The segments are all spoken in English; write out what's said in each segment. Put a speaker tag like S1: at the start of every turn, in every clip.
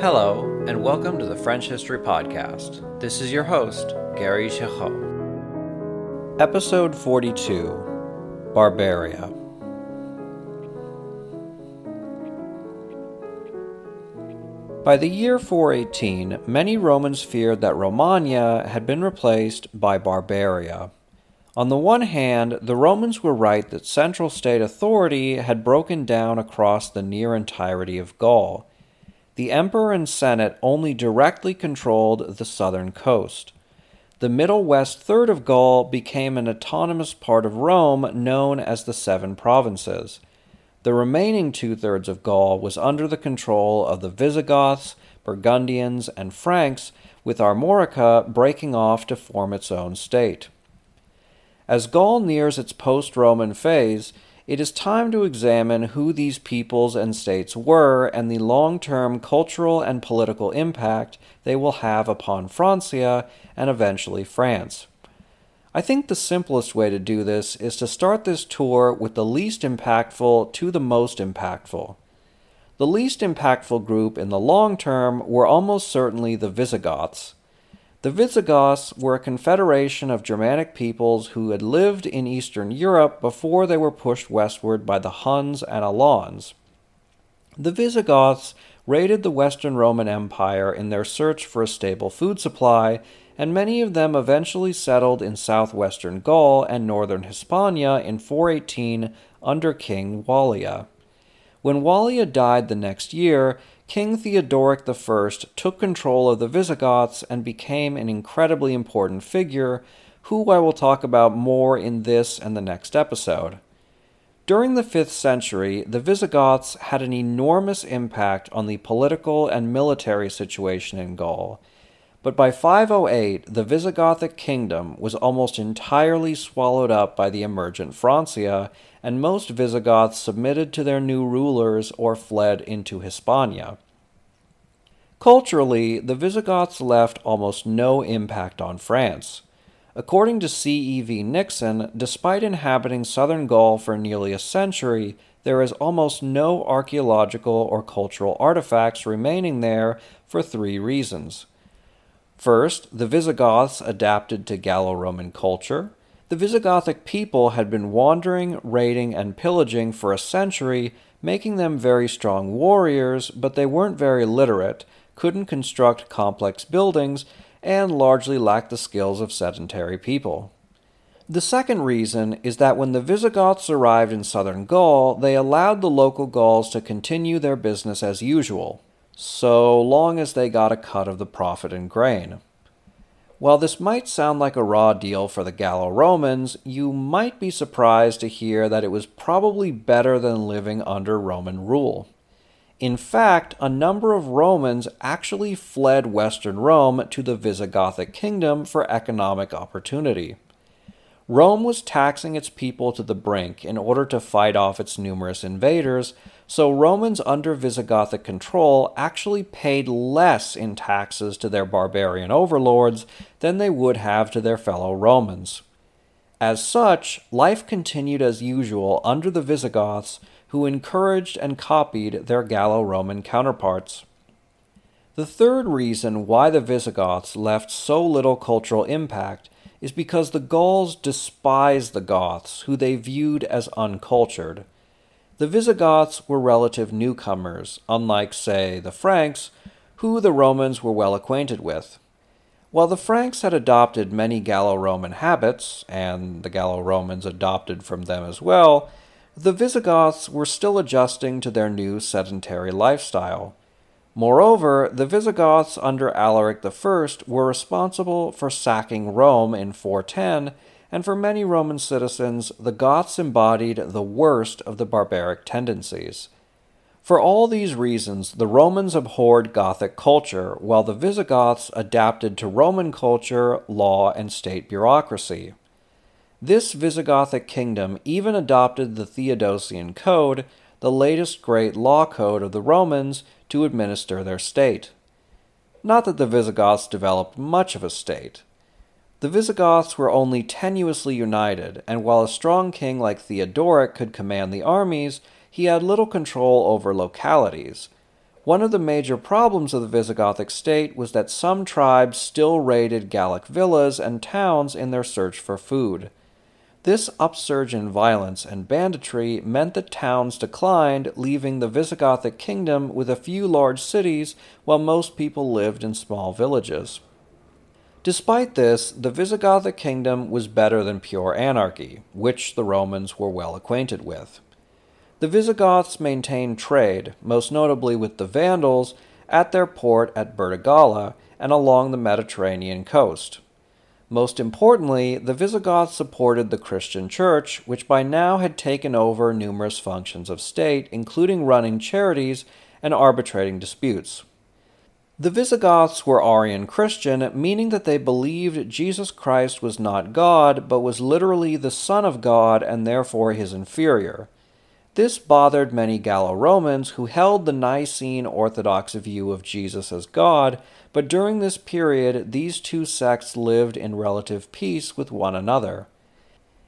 S1: Hello, and welcome to the French History Podcast. This is your host, Gary Girod. Episode 42 Barbaria. By the year 418, many Romans feared that Romania had been replaced by Barbaria. On the one hand, the Romans were right that central state authority had broken down across the near entirety of Gaul. The emperor and senate only directly controlled the southern coast. The middle west third of Gaul became an autonomous part of Rome known as the Seven Provinces. The remaining two thirds of Gaul was under the control of the Visigoths, Burgundians, and Franks, with Armorica breaking off to form its own state. As Gaul nears its post Roman phase, it is time to examine who these peoples and states were and the long term cultural and political impact they will have upon Francia and eventually France. I think the simplest way to do this is to start this tour with the least impactful to the most impactful. The least impactful group in the long term were almost certainly the Visigoths. The Visigoths were a confederation of Germanic peoples who had lived in Eastern Europe before they were pushed westward by the Huns and Alans. The Visigoths raided the Western Roman Empire in their search for a stable food supply, and many of them eventually settled in southwestern Gaul and northern Hispania in 418 under King Wallia. When Wallia died the next year, King Theodoric I took control of the Visigoths and became an incredibly important figure, who I will talk about more in this and the next episode. During the 5th century, the Visigoths had an enormous impact on the political and military situation in Gaul. But by 508, the Visigothic kingdom was almost entirely swallowed up by the emergent Francia, and most Visigoths submitted to their new rulers or fled into Hispania. Culturally, the Visigoths left almost no impact on France. According to C.E.V. Nixon, despite inhabiting southern Gaul for nearly a century, there is almost no archaeological or cultural artifacts remaining there for three reasons. First, the Visigoths adapted to Gallo Roman culture. The Visigothic people had been wandering, raiding, and pillaging for a century, making them very strong warriors, but they weren't very literate, couldn't construct complex buildings, and largely lacked the skills of sedentary people. The second reason is that when the Visigoths arrived in southern Gaul, they allowed the local Gauls to continue their business as usual so long as they got a cut of the profit in grain. While this might sound like a raw deal for the Gallo Romans, you might be surprised to hear that it was probably better than living under Roman rule. In fact, a number of Romans actually fled Western Rome to the Visigothic kingdom for economic opportunity. Rome was taxing its people to the brink in order to fight off its numerous invaders, so Romans under Visigothic control actually paid less in taxes to their barbarian overlords than they would have to their fellow Romans. As such, life continued as usual under the Visigoths, who encouraged and copied their Gallo Roman counterparts. The third reason why the Visigoths left so little cultural impact is because the Gauls despised the Goths, who they viewed as uncultured. The Visigoths were relative newcomers, unlike, say, the Franks, who the Romans were well acquainted with. While the Franks had adopted many Gallo Roman habits, and the Gallo Romans adopted from them as well, the Visigoths were still adjusting to their new sedentary lifestyle. Moreover, the Visigoths under Alaric I were responsible for sacking Rome in 410, and for many Roman citizens, the Goths embodied the worst of the barbaric tendencies. For all these reasons, the Romans abhorred Gothic culture, while the Visigoths adapted to Roman culture, law, and state bureaucracy. This Visigothic kingdom even adopted the Theodosian Code, the latest great law code of the Romans, to administer their state. Not that the Visigoths developed much of a state. The Visigoths were only tenuously united, and while a strong king like Theodoric could command the armies, he had little control over localities. One of the major problems of the Visigothic state was that some tribes still raided Gallic villas and towns in their search for food. This upsurge in violence and banditry meant that towns declined, leaving the Visigothic kingdom with a few large cities while most people lived in small villages. Despite this, the Visigothic kingdom was better than pure anarchy, which the Romans were well acquainted with. The Visigoths maintained trade, most notably with the Vandals, at their port at Burdigala and along the Mediterranean coast. Most importantly, the Visigoths supported the Christian Church, which by now had taken over numerous functions of state, including running charities and arbitrating disputes. The Visigoths were Arian Christian, meaning that they believed Jesus Christ was not God, but was literally the Son of God and therefore his inferior. This bothered many Gallo Romans who held the Nicene Orthodox view of Jesus as God, but during this period these two sects lived in relative peace with one another.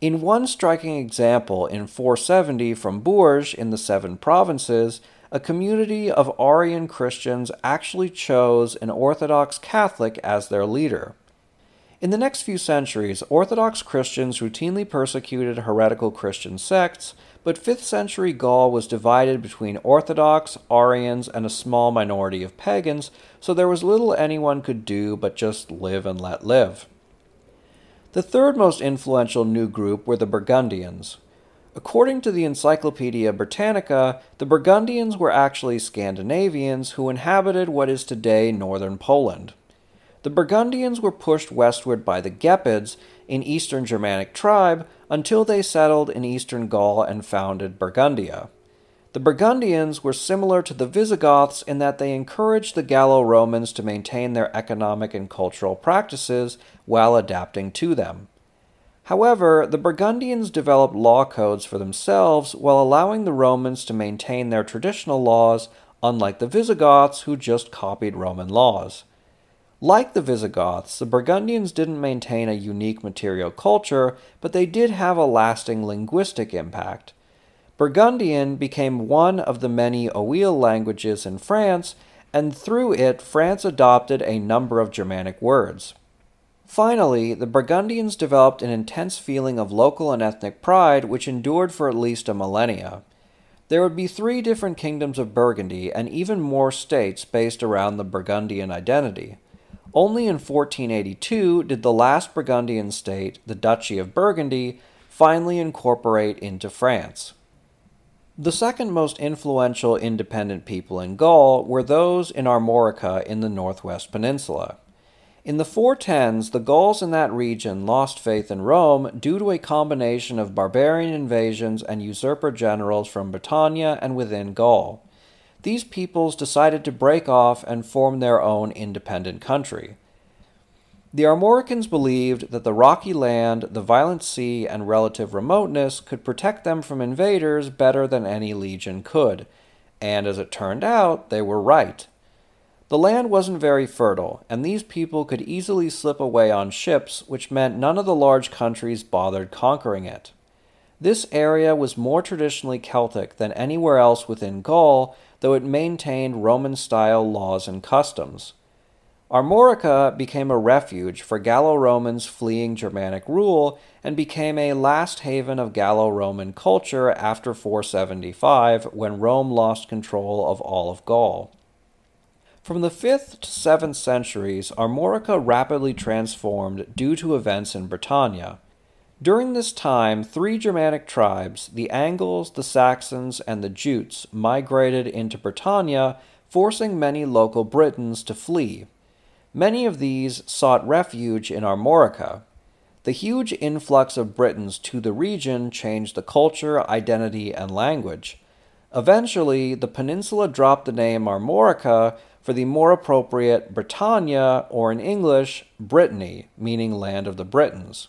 S1: In one striking example in 470 from Bourges in the Seven Provinces, a community of Arian Christians actually chose an Orthodox Catholic as their leader. In the next few centuries, Orthodox Christians routinely persecuted heretical Christian sects, but 5th century Gaul was divided between Orthodox, Arians, and a small minority of pagans, so there was little anyone could do but just live and let live. The third most influential new group were the Burgundians. According to the Encyclopaedia Britannica, the Burgundians were actually Scandinavians who inhabited what is today northern Poland. The Burgundians were pushed westward by the Gepids, an eastern Germanic tribe, until they settled in eastern Gaul and founded Burgundia. The Burgundians were similar to the Visigoths in that they encouraged the Gallo Romans to maintain their economic and cultural practices while adapting to them. However, the Burgundians developed law codes for themselves while allowing the Romans to maintain their traditional laws, unlike the Visigoths, who just copied Roman laws. Like the Visigoths, the Burgundians didn't maintain a unique material culture, but they did have a lasting linguistic impact. Burgundian became one of the many Oïl languages in France, and through it, France adopted a number of Germanic words. Finally, the Burgundians developed an intense feeling of local and ethnic pride which endured for at least a millennia. There would be three different kingdoms of Burgundy and even more states based around the Burgundian identity. Only in 1482 did the last Burgundian state, the Duchy of Burgundy, finally incorporate into France. The second most influential independent people in Gaul were those in Armorica in the northwest peninsula. In the 410s, the Gauls in that region lost faith in Rome due to a combination of barbarian invasions and usurper generals from Britannia and within Gaul these peoples decided to break off and form their own independent country. The Armoricans believed that the rocky land, the violent sea, and relative remoteness could protect them from invaders better than any legion could, and as it turned out, they were right. The land wasn't very fertile, and these people could easily slip away on ships, which meant none of the large countries bothered conquering it. This area was more traditionally Celtic than anywhere else within Gaul, though it maintained Roman style laws and customs. Armorica became a refuge for Gallo Romans fleeing Germanic rule and became a last haven of Gallo Roman culture after 475 when Rome lost control of all of Gaul. From the 5th to 7th centuries, Armorica rapidly transformed due to events in Britannia. During this time, three Germanic tribes, the Angles, the Saxons, and the Jutes, migrated into Britannia, forcing many local Britons to flee. Many of these sought refuge in Armorica. The huge influx of Britons to the region changed the culture, identity, and language. Eventually, the peninsula dropped the name Armorica for the more appropriate Britannia, or in English, Brittany, meaning land of the Britons.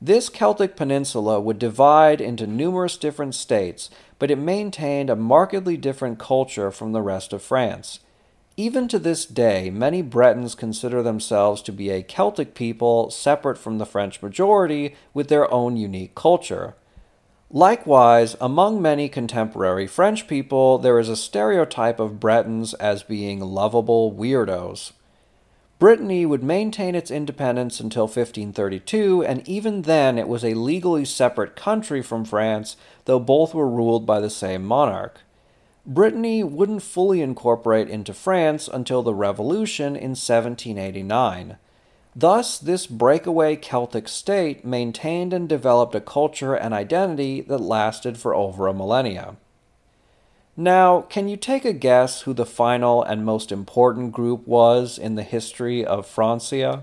S1: This Celtic peninsula would divide into numerous different states, but it maintained a markedly different culture from the rest of France. Even to this day, many Bretons consider themselves to be a Celtic people separate from the French majority with their own unique culture. Likewise, among many contemporary French people, there is a stereotype of Bretons as being lovable weirdos. Brittany would maintain its independence until 1532, and even then it was a legally separate country from France, though both were ruled by the same monarch. Brittany wouldn't fully incorporate into France until the Revolution in 1789. Thus, this breakaway Celtic state maintained and developed a culture and identity that lasted for over a millennia. Now, can you take a guess who the final and most important group was in the history of Francia?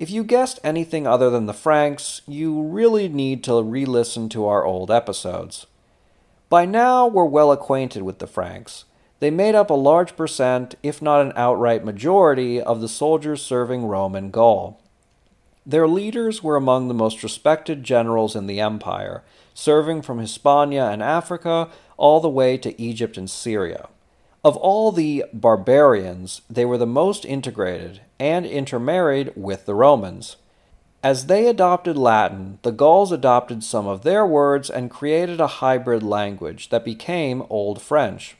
S1: If you guessed anything other than the Franks, you really need to re listen to our old episodes. By now, we're well acquainted with the Franks. They made up a large percent, if not an outright majority, of the soldiers serving Rome and Gaul. Their leaders were among the most respected generals in the empire, serving from Hispania and Africa all the way to Egypt and Syria. Of all the barbarians, they were the most integrated and intermarried with the Romans. As they adopted Latin, the Gauls adopted some of their words and created a hybrid language that became Old French.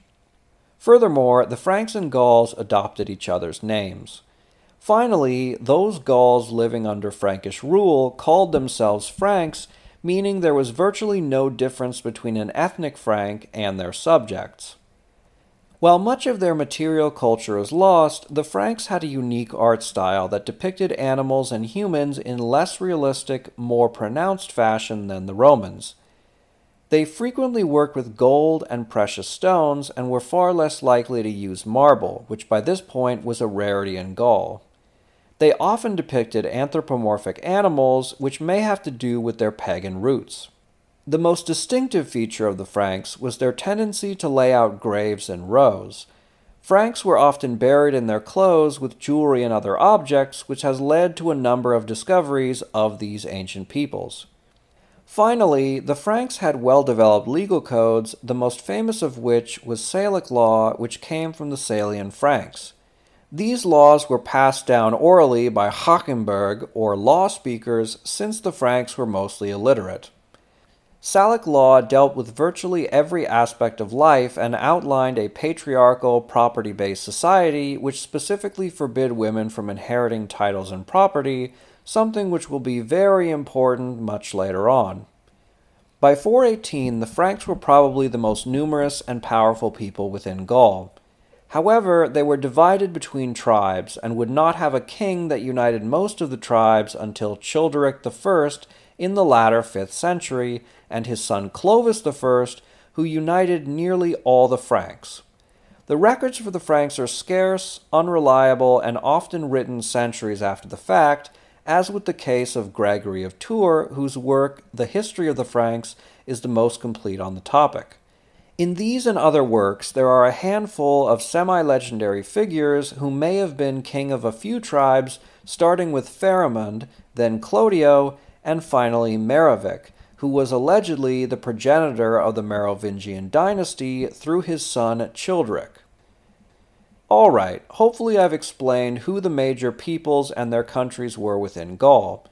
S1: Furthermore, the Franks and Gauls adopted each other's names. Finally, those Gauls living under Frankish rule called themselves Franks, meaning there was virtually no difference between an ethnic Frank and their subjects. While much of their material culture is lost, the Franks had a unique art style that depicted animals and humans in less realistic, more pronounced fashion than the Romans. They frequently worked with gold and precious stones and were far less likely to use marble, which by this point was a rarity in Gaul. They often depicted anthropomorphic animals, which may have to do with their pagan roots. The most distinctive feature of the Franks was their tendency to lay out graves in rows. Franks were often buried in their clothes with jewelry and other objects, which has led to a number of discoveries of these ancient peoples. Finally, the Franks had well developed legal codes, the most famous of which was Salic law, which came from the Salian Franks. These laws were passed down orally by Hochenberg, or law speakers, since the Franks were mostly illiterate. Salic law dealt with virtually every aspect of life and outlined a patriarchal, property based society which specifically forbid women from inheriting titles and property, something which will be very important much later on. By 418, the Franks were probably the most numerous and powerful people within Gaul. However, they were divided between tribes and would not have a king that united most of the tribes until Childeric I in the latter 5th century and his son Clovis I, who united nearly all the Franks. The records for the Franks are scarce, unreliable, and often written centuries after the fact, as with the case of Gregory of Tours, whose work, The History of the Franks, is the most complete on the topic. In these and other works, there are a handful of semi legendary figures who may have been king of a few tribes, starting with Pharamond, then Clodio, and finally Merovic, who was allegedly the progenitor of the Merovingian dynasty through his son Childeric. Alright, hopefully I've explained who the major peoples and their countries were within Gaul.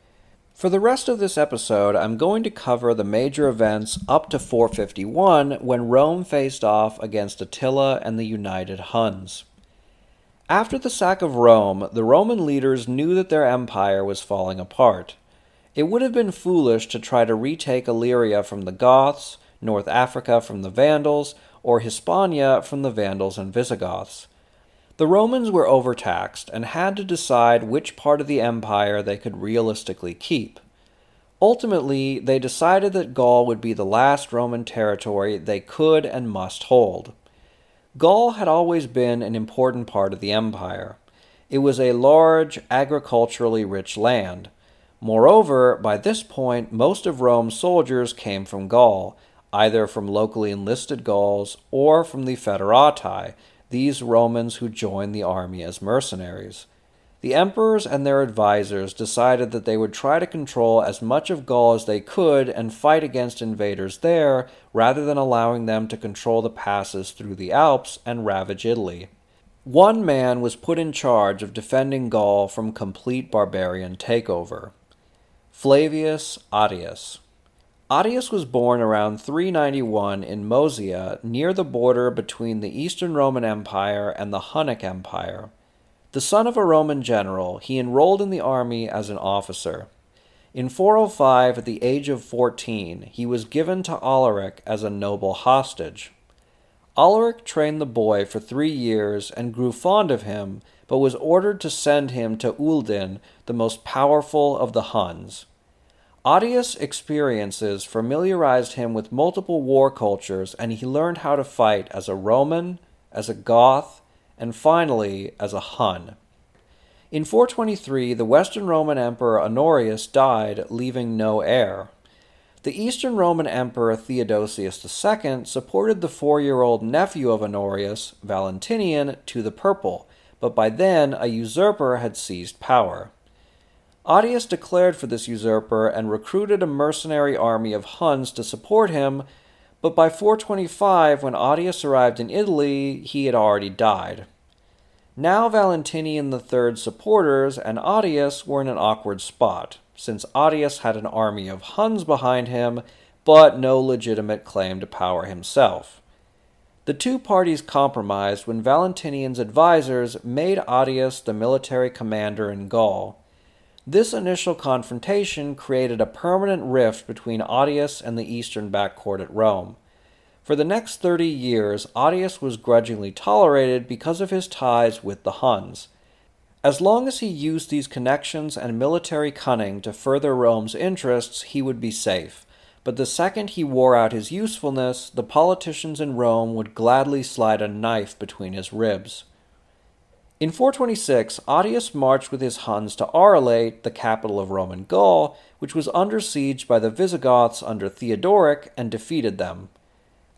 S1: For the rest of this episode, I'm going to cover the major events up to 451 when Rome faced off against Attila and the united Huns. After the sack of Rome, the Roman leaders knew that their empire was falling apart. It would have been foolish to try to retake Illyria from the Goths, North Africa from the Vandals, or Hispania from the Vandals and Visigoths. The Romans were overtaxed and had to decide which part of the empire they could realistically keep. Ultimately, they decided that Gaul would be the last Roman territory they could and must hold. Gaul had always been an important part of the empire. It was a large, agriculturally rich land. Moreover, by this point, most of Rome's soldiers came from Gaul, either from locally enlisted Gauls or from the Foederati, these Romans who joined the army as mercenaries. The emperors and their advisers decided that they would try to control as much of Gaul as they could and fight against invaders there, rather than allowing them to control the passes through the Alps and ravage Italy. One man was put in charge of defending Gaul from complete barbarian takeover Flavius Aetius. Aetius was born around 391 in Moesia, near the border between the Eastern Roman Empire and the Hunnic Empire. The son of a Roman general, he enrolled in the army as an officer. In 405, at the age of 14, he was given to Alaric as a noble hostage. Alaric trained the boy for three years and grew fond of him, but was ordered to send him to Uldin, the most powerful of the Huns. Aetius' experiences familiarized him with multiple war cultures, and he learned how to fight as a Roman, as a Goth, and finally as a Hun. In 423, the Western Roman Emperor Honorius died, leaving no heir. The Eastern Roman Emperor Theodosius II supported the four year old nephew of Honorius, Valentinian, to the purple, but by then a usurper had seized power. Aetius declared for this usurper and recruited a mercenary army of Huns to support him, but by 425, when Aetius arrived in Italy, he had already died. Now Valentinian III's supporters and Aetius were in an awkward spot, since Aetius had an army of Huns behind him, but no legitimate claim to power himself. The two parties compromised when Valentinian's advisers made Aetius the military commander in Gaul. This initial confrontation created a permanent rift between Aetius and the eastern backcourt at Rome. For the next 30 years, Aetius was grudgingly tolerated because of his ties with the Huns. As long as he used these connections and military cunning to further Rome's interests, he would be safe. But the second he wore out his usefulness, the politicians in Rome would gladly slide a knife between his ribs. In 426, Aetius marched with his Huns to Arelate, the capital of Roman Gaul, which was under siege by the Visigoths under Theodoric, and defeated them.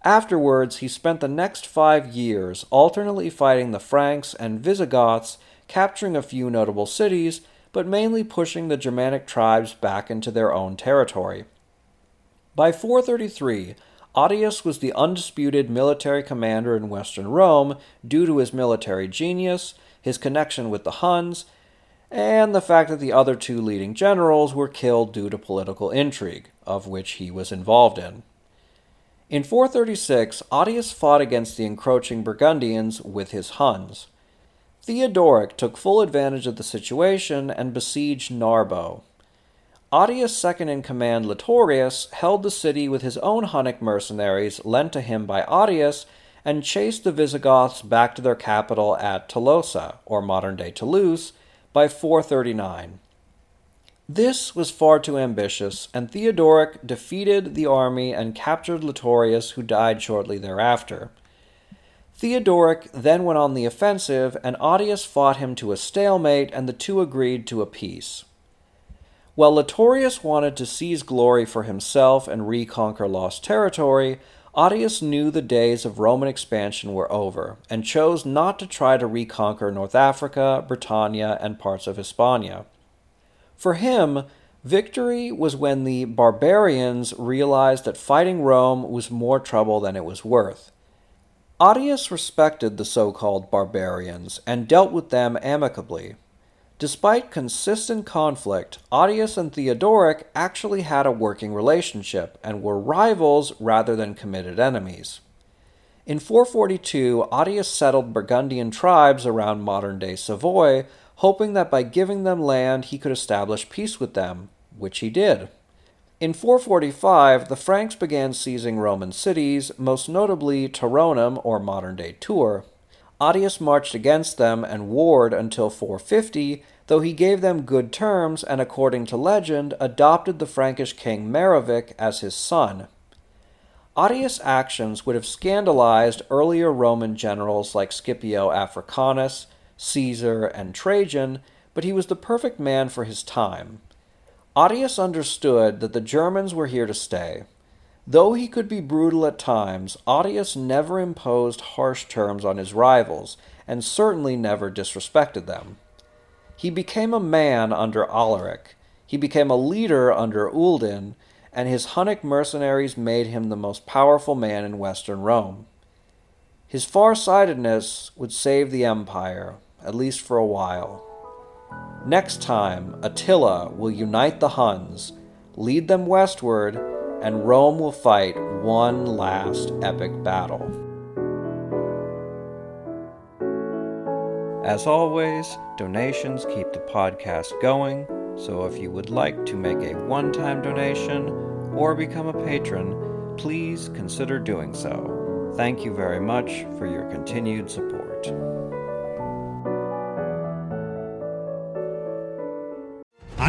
S1: Afterwards, he spent the next five years alternately fighting the Franks and Visigoths, capturing a few notable cities, but mainly pushing the Germanic tribes back into their own territory. By 433, Aetius was the undisputed military commander in Western Rome due to his military genius his connection with the Huns, and the fact that the other two leading generals were killed due to political intrigue, of which he was involved in. In 436, Aetius fought against the encroaching Burgundians with his Huns. Theodoric took full advantage of the situation and besieged Narbo. Aetius' second in command, Litorius, held the city with his own Hunnic mercenaries lent to him by Aetius and chased the Visigoths back to their capital at Tolosa, or modern day Toulouse, by 439. This was far too ambitious, and Theodoric defeated the army and captured Litorius, who died shortly thereafter. Theodoric then went on the offensive, and Aetius fought him to a stalemate, and the two agreed to a peace. While Litorius wanted to seize glory for himself and reconquer lost territory, Aetius knew the days of Roman expansion were over, and chose not to try to reconquer North Africa, Britannia, and parts of Hispania. For him, victory was when the barbarians realized that fighting Rome was more trouble than it was worth. Aetius respected the so called barbarians and dealt with them amicably. Despite consistent conflict, Aetius and Theodoric actually had a working relationship and were rivals rather than committed enemies. In 442, Aetius settled Burgundian tribes around modern day Savoy, hoping that by giving them land he could establish peace with them, which he did. In 445, the Franks began seizing Roman cities, most notably Tarentum or modern day Tours. Aetius marched against them and warred until 450, though he gave them good terms and, according to legend, adopted the Frankish king Merovic as his son. Aetius' actions would have scandalized earlier Roman generals like Scipio Africanus, Caesar, and Trajan, but he was the perfect man for his time. Aetius understood that the Germans were here to stay. Though he could be brutal at times, Aetius never imposed harsh terms on his rivals, and certainly never disrespected them. He became a man under Alaric, he became a leader under Uldin, and his Hunnic mercenaries made him the most powerful man in western Rome. His far-sightedness would save the empire, at least for a while. Next time, Attila will unite the Huns, lead them westward, and Rome will fight one last epic battle. As always, donations keep the podcast going, so if you would like to make a one time donation or become a patron, please consider doing so. Thank you very much for your continued support.